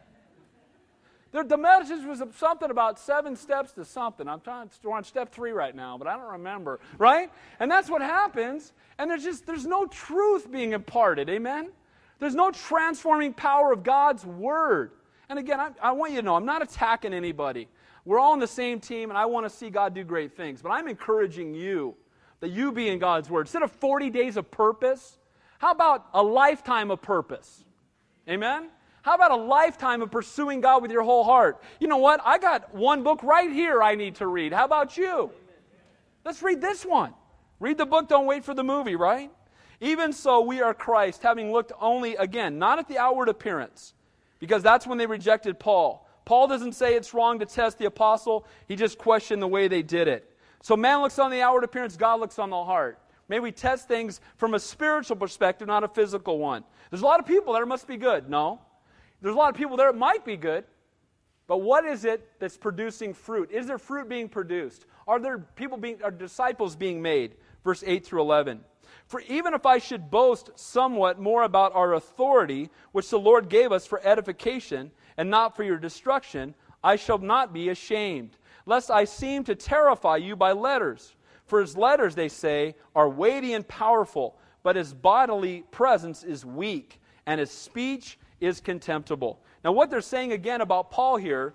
The, the message was something about seven steps to something. I'm trying, we're on step three right now, but I don't remember, right? And that's what happens. And there's just there's no truth being imparted. Amen. There's no transforming power of God's word. And again, I, I want you to know I'm not attacking anybody. We're all on the same team, and I want to see God do great things. But I'm encouraging you that you be in God's word. Instead of 40 days of purpose, How about a lifetime of purpose? Amen? How about a lifetime of pursuing God with your whole heart? You know what? I got one book right here I need to read. How about you? Let's read this one. Read the book, don't wait for the movie, right? Even so, we are Christ, having looked only, again, not at the outward appearance, because that's when they rejected Paul. Paul doesn't say it's wrong to test the apostle, he just questioned the way they did it. So man looks on the outward appearance, God looks on the heart. May we test things from a spiritual perspective, not a physical one. There's a lot of people there must be good. No. There's a lot of people there it might be good. But what is it that's producing fruit? Is there fruit being produced? Are there people being are disciples being made? Verse 8 through 11. For even if I should boast somewhat more about our authority, which the Lord gave us for edification and not for your destruction, I shall not be ashamed, lest I seem to terrify you by letters. For his letters, they say, are weighty and powerful, but his bodily presence is weak, and his speech is contemptible. Now, what they're saying again about Paul here,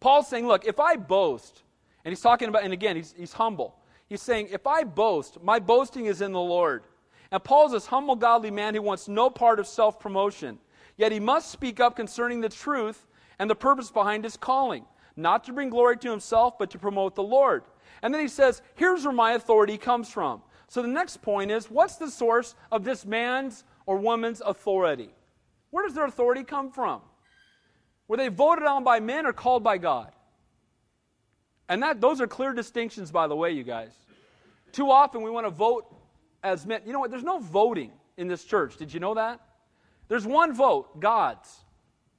Paul's saying, look, if I boast, and he's talking about, and again, he's, he's humble. He's saying, if I boast, my boasting is in the Lord. And Paul's this humble, godly man who wants no part of self promotion. Yet he must speak up concerning the truth and the purpose behind his calling, not to bring glory to himself, but to promote the Lord. And then he says, here's where my authority comes from. So the next point is, what's the source of this man's or woman's authority? Where does their authority come from? Were they voted on by men or called by God? And that those are clear distinctions, by the way, you guys. Too often we want to vote as men. You know what? There's no voting in this church. Did you know that? There's one vote, God's.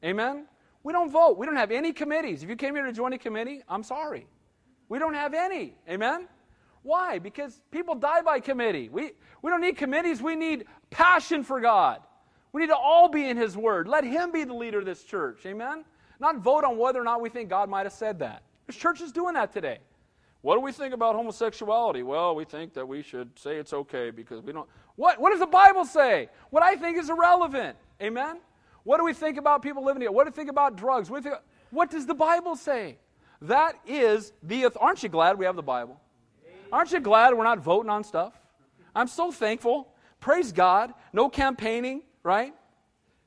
Amen? We don't vote. We don't have any committees. If you came here to join a committee, I'm sorry. We don't have any. Amen? Why? Because people die by committee. We, we don't need committees. We need passion for God. We need to all be in His Word. Let Him be the leader of this church. Amen? Not vote on whether or not we think God might have said that. There's churches doing that today. What do we think about homosexuality? Well, we think that we should say it's okay because we don't. What, what does the Bible say? What I think is irrelevant. Amen? What do we think about people living here? What do we think about drugs? What, do think, what does the Bible say? That is the. Aren't you glad we have the Bible? Aren't you glad we're not voting on stuff? I'm so thankful. Praise God. No campaigning, right?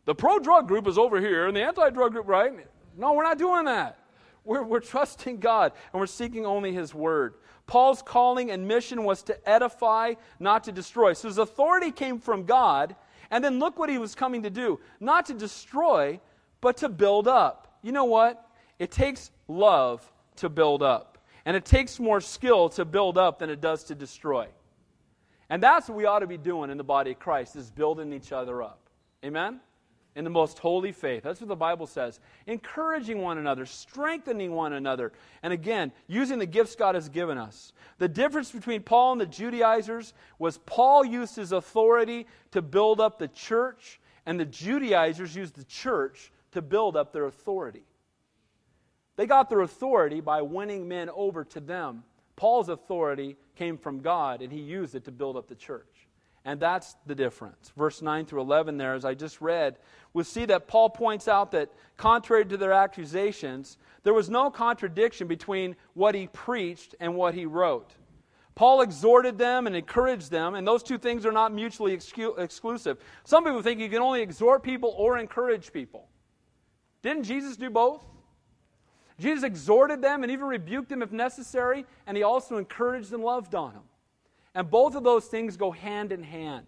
The pro drug group is over here and the anti drug group, right? No, we're not doing that. We're, we're trusting God and we're seeking only His Word. Paul's calling and mission was to edify, not to destroy. So his authority came from God, and then look what he was coming to do not to destroy, but to build up. You know what? It takes love to build up, and it takes more skill to build up than it does to destroy. And that's what we ought to be doing in the body of Christ, is building each other up. Amen? In the most holy faith. That's what the Bible says. Encouraging one another, strengthening one another, and again, using the gifts God has given us. The difference between Paul and the Judaizers was Paul used his authority to build up the church, and the Judaizers used the church to build up their authority. They got their authority by winning men over to them. Paul's authority came from God, and he used it to build up the church. And that's the difference. Verse 9 through 11, there, as I just read, we see that Paul points out that, contrary to their accusations, there was no contradiction between what he preached and what he wrote. Paul exhorted them and encouraged them, and those two things are not mutually excu- exclusive. Some people think you can only exhort people or encourage people. Didn't Jesus do both? Jesus exhorted them and even rebuked them if necessary, and he also encouraged and loved on them. And both of those things go hand in hand.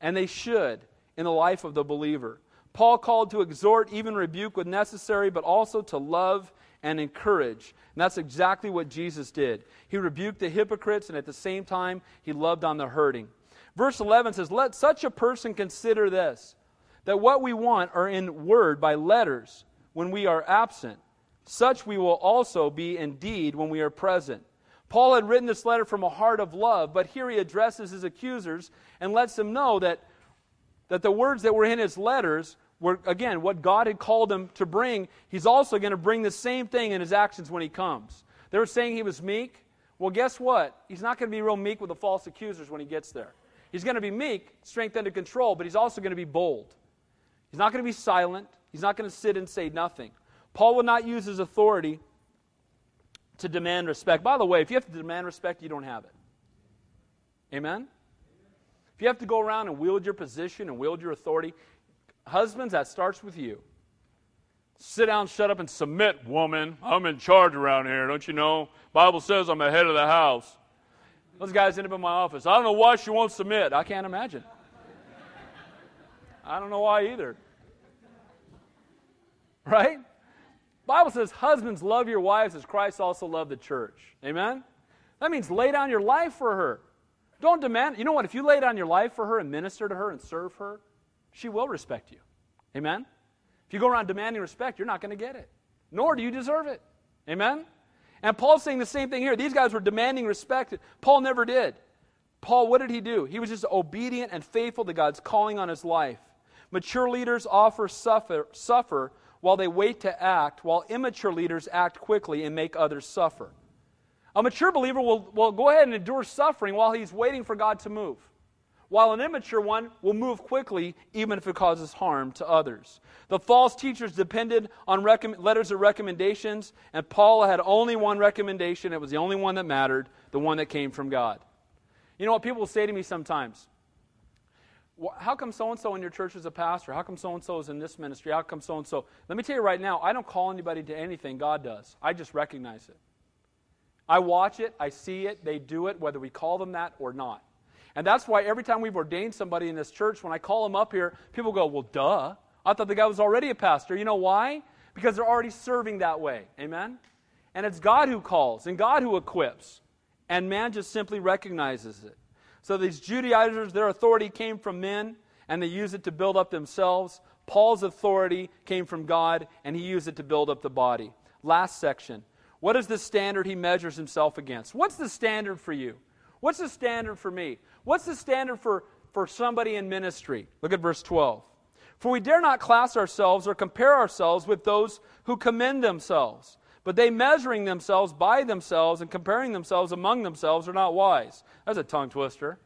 And they should in the life of the believer. Paul called to exhort, even rebuke when necessary, but also to love and encourage. And that's exactly what Jesus did. He rebuked the hypocrites, and at the same time, he loved on the hurting. Verse 11 says, Let such a person consider this, that what we want are in word by letters when we are absent. Such we will also be indeed when we are present. Paul had written this letter from a heart of love, but here he addresses his accusers and lets them know that, that the words that were in his letters were, again, what God had called him to bring. He's also going to bring the same thing in his actions when he comes. They were saying he was meek. Well, guess what? He's not going to be real meek with the false accusers when he gets there. He's going to be meek, strength under control, but he's also going to be bold. He's not going to be silent. He's not going to sit and say nothing. Paul will not use his authority to demand respect. By the way, if you have to demand respect, you don't have it. Amen? If you have to go around and wield your position and wield your authority, husbands, that starts with you. Sit down, shut up, and submit, woman. I'm in charge around here, don't you know? Bible says I'm the head of the house. Those guys end up in my office. I don't know why she won't submit. I can't imagine. I don't know why either. Right? Bible says, Husbands, love your wives as Christ also loved the church. Amen? That means lay down your life for her. Don't demand. You know what? If you lay down your life for her and minister to her and serve her, she will respect you. Amen? If you go around demanding respect, you're not going to get it, nor do you deserve it. Amen? And Paul's saying the same thing here. These guys were demanding respect. Paul never did. Paul, what did he do? He was just obedient and faithful to God's calling on his life. Mature leaders offer suffer, suffer while they wait to act, while immature leaders act quickly and make others suffer. A mature believer will, will go ahead and endure suffering while he's waiting for God to move while an immature one will move quickly even if it causes harm to others. The false teachers depended on letters of recommendations, and Paul had only one recommendation. It was the only one that mattered, the one that came from God. You know what people say to me sometimes? How come so and so in your church is a pastor? How come so and so is in this ministry? How come so and so? Let me tell you right now, I don't call anybody to anything, God does. I just recognize it. I watch it, I see it, they do it, whether we call them that or not. And that's why every time we've ordained somebody in this church, when I call them up here, people go, Well, duh. I thought the guy was already a pastor. You know why? Because they're already serving that way. Amen? And it's God who calls and God who equips. And man just simply recognizes it. So these Judaizers, their authority came from men, and they used it to build up themselves. Paul's authority came from God, and he used it to build up the body. Last section. What is the standard he measures himself against? What's the standard for you? What's the standard for me? What's the standard for, for somebody in ministry? Look at verse 12. For we dare not class ourselves or compare ourselves with those who commend themselves. But they measuring themselves by themselves and comparing themselves among themselves are not wise. That's a tongue twister.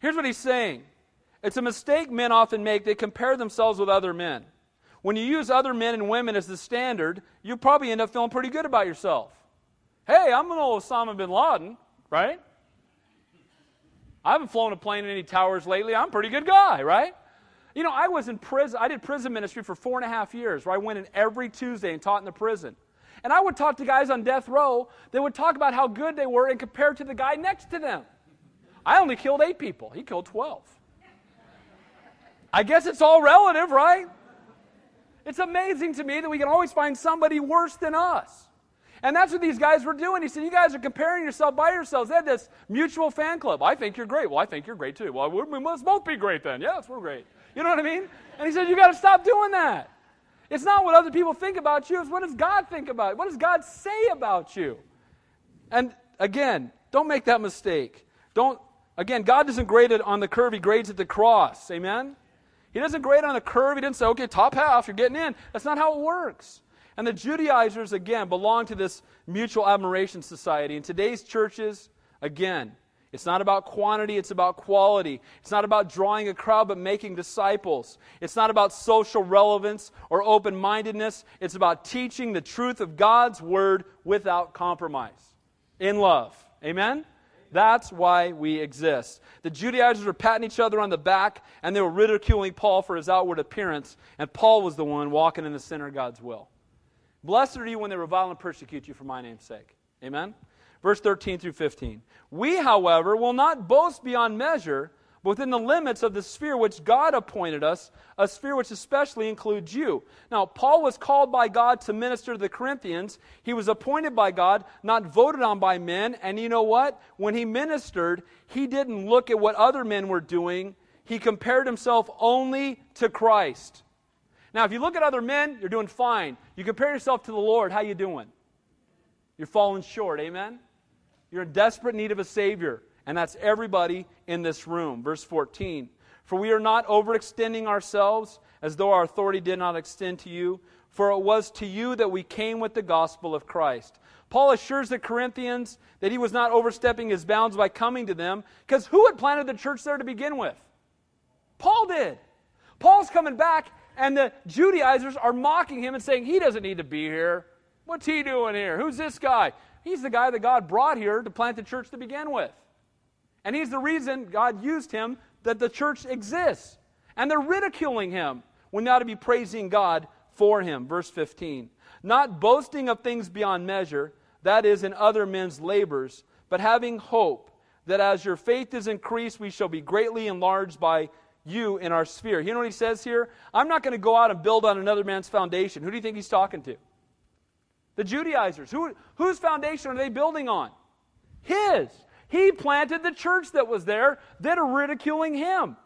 Here's what he's saying it's a mistake men often make. They compare themselves with other men. When you use other men and women as the standard, you probably end up feeling pretty good about yourself. Hey, I'm an old Osama bin Laden, right? I haven't flown a plane in any towers lately. I'm a pretty good guy, right? You know, I was in prison. I did prison ministry for four and a half years, where I went in every Tuesday and taught in the prison. And I would talk to guys on death row. They would talk about how good they were and compare to the guy next to them. I only killed eight people. He killed 12. I guess it's all relative, right? It's amazing to me that we can always find somebody worse than us. And that's what these guys were doing. He said, You guys are comparing yourself by yourselves. They had this mutual fan club. I think you're great. Well, I think you're great too. Well, we must both be great then. Yes, we're great. You know what I mean? And he said, You got to stop doing that. It's not what other people think about you, it's what does God think about you? What does God say about you? And again, don't make that mistake. Don't, again, God doesn't grade it on the curve, He grades at the cross. Amen? He doesn't grade on the curve. He didn't say, okay, top half, you're getting in. That's not how it works. And the Judaizers, again, belong to this mutual admiration society. In today's churches, again, it's not about quantity, it's about quality. It's not about drawing a crowd, but making disciples. It's not about social relevance or open mindedness. It's about teaching the truth of God's word without compromise, in love. Amen? That's why we exist. The Judaizers were patting each other on the back, and they were ridiculing Paul for his outward appearance, and Paul was the one walking in the center of God's will. Blessed are you when they revile and persecute you for my name's sake. Amen? Verse 13 through 15. We, however, will not boast beyond measure but within the limits of the sphere which God appointed us, a sphere which especially includes you. Now, Paul was called by God to minister to the Corinthians. He was appointed by God, not voted on by men. And you know what? When he ministered, he didn't look at what other men were doing, he compared himself only to Christ. Now, if you look at other men, you're doing fine. You compare yourself to the Lord, how you doing? You're falling short, amen? You're in desperate need of a Savior, and that's everybody in this room. Verse 14. For we are not overextending ourselves as though our authority did not extend to you, for it was to you that we came with the gospel of Christ. Paul assures the Corinthians that he was not overstepping his bounds by coming to them, because who had planted the church there to begin with? Paul did. Paul's coming back, and the Judaizers are mocking him and saying, He doesn't need to be here. What's he doing here? Who's this guy? He's the guy that God brought here to plant the church to begin with. And he's the reason God used him that the church exists. And they're ridiculing him when they ought to be praising God for him. Verse 15. Not boasting of things beyond measure, that is, in other men's labors, but having hope that as your faith is increased, we shall be greatly enlarged by you in our sphere. You know what he says here? I'm not going to go out and build on another man's foundation. Who do you think he's talking to? The Judaizers. Who, whose foundation are they building on? His. He planted the church that was there that are ridiculing him.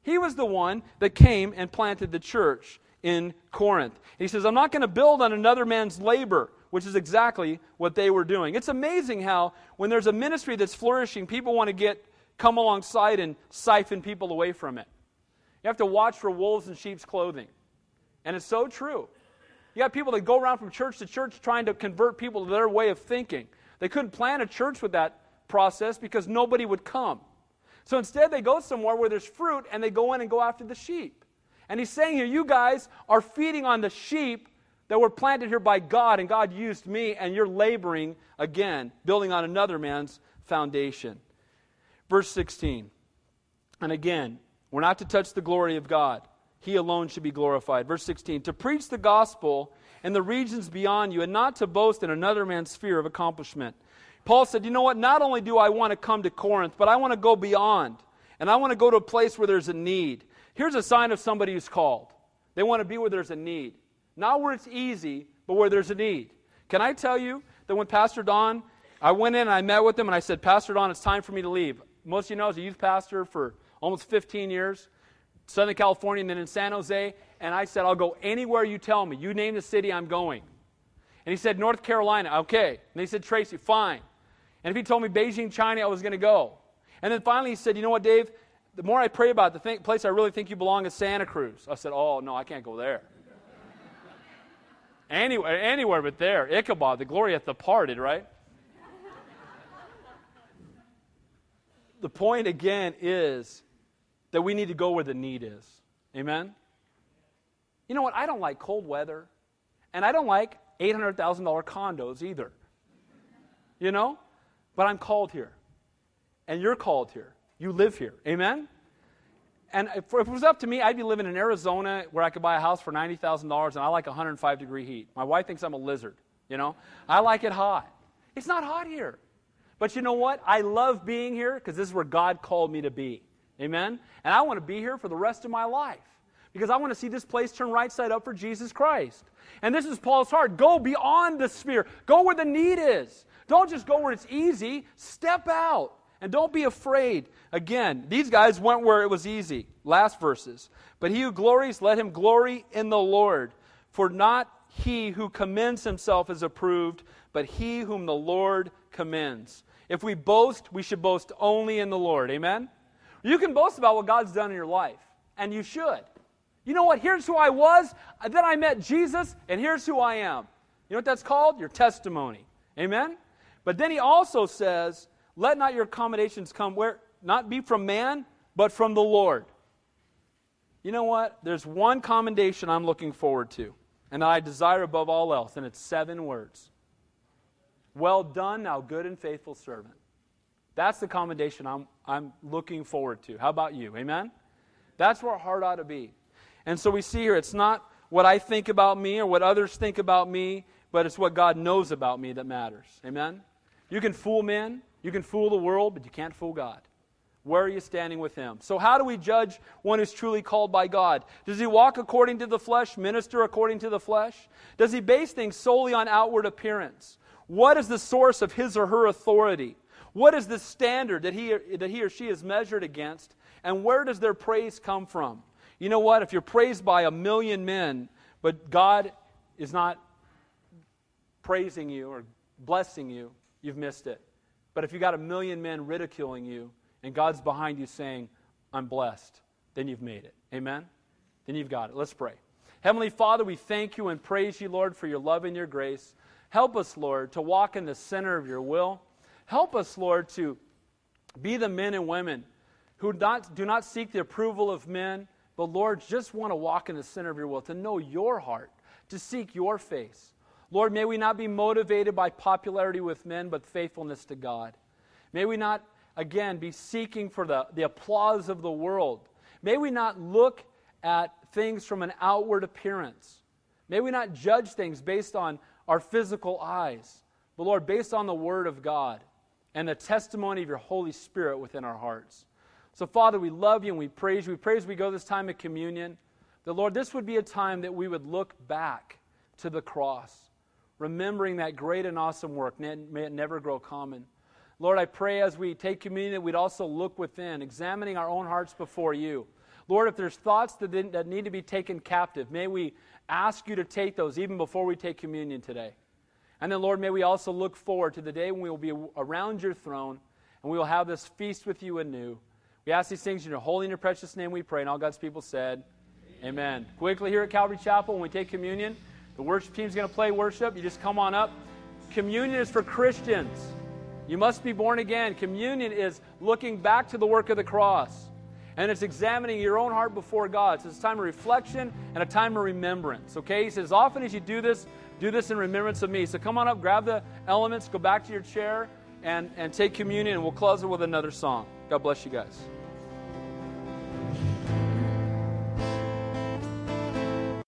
He was the one that came and planted the church in Corinth. He says, I'm not going to build on another man's labor, which is exactly what they were doing. It's amazing how, when there's a ministry that's flourishing, people want to get come alongside and siphon people away from it. You have to watch for wolves in sheep's clothing. And it's so true. You got people that go around from church to church trying to convert people to their way of thinking. They couldn't plan a church with that process because nobody would come. So instead, they go somewhere where there's fruit and they go in and go after the sheep. And he's saying here, you guys are feeding on the sheep that were planted here by God, and God used me, and you're laboring again, building on another man's foundation. Verse 16. And again, we're not to touch the glory of God. He alone should be glorified. Verse 16. To preach the gospel in the regions beyond you, and not to boast in another man's sphere of accomplishment. Paul said, You know what? Not only do I want to come to Corinth, but I want to go beyond. And I want to go to a place where there's a need. Here's a sign of somebody who's called. They want to be where there's a need. Not where it's easy, but where there's a need. Can I tell you that when Pastor Don, I went in and I met with him and I said, Pastor Don, it's time for me to leave. Most of you know I was a youth pastor for almost 15 years, Southern California and then in San Jose. And I said, I'll go anywhere you tell me. You name the city, I'm going. And he said, North Carolina, okay. And he said, Tracy, fine. And if he told me Beijing, China, I was going to go. And then finally he said, You know what, Dave? The more I pray about it, the place I really think you belong is Santa Cruz. I said, Oh, no, I can't go there. [LAUGHS] anywhere, anywhere but there. Ichabod, the glory hath departed, right? the point again is that we need to go where the need is. Amen? You know what? I don't like cold weather, and I don't like $800,000 condos either. You know? But I'm called here. And you're called here. You live here. Amen? And if, it was up to me, I'd be living in Arizona where I could buy a house for $90,000 and I like 105 degree heat. My wife thinks I'm a lizard, you know? I like it hot. It's not hot here. But you know what? I love being here because this is where God called me to be. Amen? And I want to be here for the rest of my life because I want to see this place turn right side up for Jesus Christ. And this is Paul's heart. Go beyond the sphere, go where the need is. Don't just go where it's easy, step out. And don't be afraid. Again, these guys went where it was easy. Last verses. But he who glories, let him glory in the Lord. For not he who commends himself is approved, but he whom the Lord commends. If we boast, we should boast only in the Lord. Amen? You can boast about what God's done in your life, and you should. You know what? Here's who I was, then I met Jesus, and here's who I am. You know what that's called? Your testimony. Amen? But then he also says, Let not your accommodations come where not be from man, but from the Lord. You know what? There's one commendation I'm looking forward to, and I desire above all else, and it's seven words. Well done, thou good and faithful servant. That's the commendation I'm, I'm looking forward to. How about you? Amen? That's where our heart ought to be. And so we see here, it's not what I think about me or what others think about me, but it's what God knows about me that matters. Amen? You can fool men, you can fool the world, but you can't fool God. Where are you standing with Him? So, how do we judge one who's truly called by God? Does he walk according to the flesh, minister according to the flesh? Does he base things solely on outward appearance? What is the source of his or her authority? What is the standard that he, that he or she is measured against? And where does their praise come from? You know what? If you're praised by a million men, but God is not praising you or blessing you, you've missed it. But if you got a million men ridiculing you and God's behind you saying, I'm blessed, then you've made it. Amen? Then you've got it. Let's pray. Heavenly Father, we thank you and praise you, Lord, for your love and your grace. Help us, Lord, to walk in the center of your will. Help us, Lord, to be the men and women who not, do not seek the approval of men, but, Lord, just want to walk in the center of your will, to know your heart, to seek your face. Lord, may we not be motivated by popularity with men, but faithfulness to God. May we not again, be seeking for the, the applause of the world. May we not look at things from an outward appearance. May we not judge things based on our physical eyes, but Lord, based on the Word of God and the testimony of your Holy Spirit within our hearts. So, Father, we love you and we praise you. We praise we go this time of communion. The Lord, this would be a time that we would look back to the cross, remembering that great and awesome work. May it never grow common. Lord, I pray as we take communion that we'd also look within, examining our own hearts before you. Lord, if there's thoughts that, that need to be taken captive, may we ask you to take those even before we take communion today. And then, Lord, may we also look forward to the day when we will be around your throne and we will have this feast with you anew. We ask these things in your holy and your precious name we pray. And all God's people said, Amen. Amen. Quickly here at Calvary Chapel, when we take communion, the worship team's going to play worship. You just come on up. Communion is for Christians. You must be born again. Communion is looking back to the work of the cross and it's examining your own heart before God. So it's a time of reflection and a time of remembrance. Okay? He says, as often as you do this, do this in remembrance of me. So come on up, grab the elements, go back to your chair, and, and take communion, and we'll close it with another song. God bless you guys.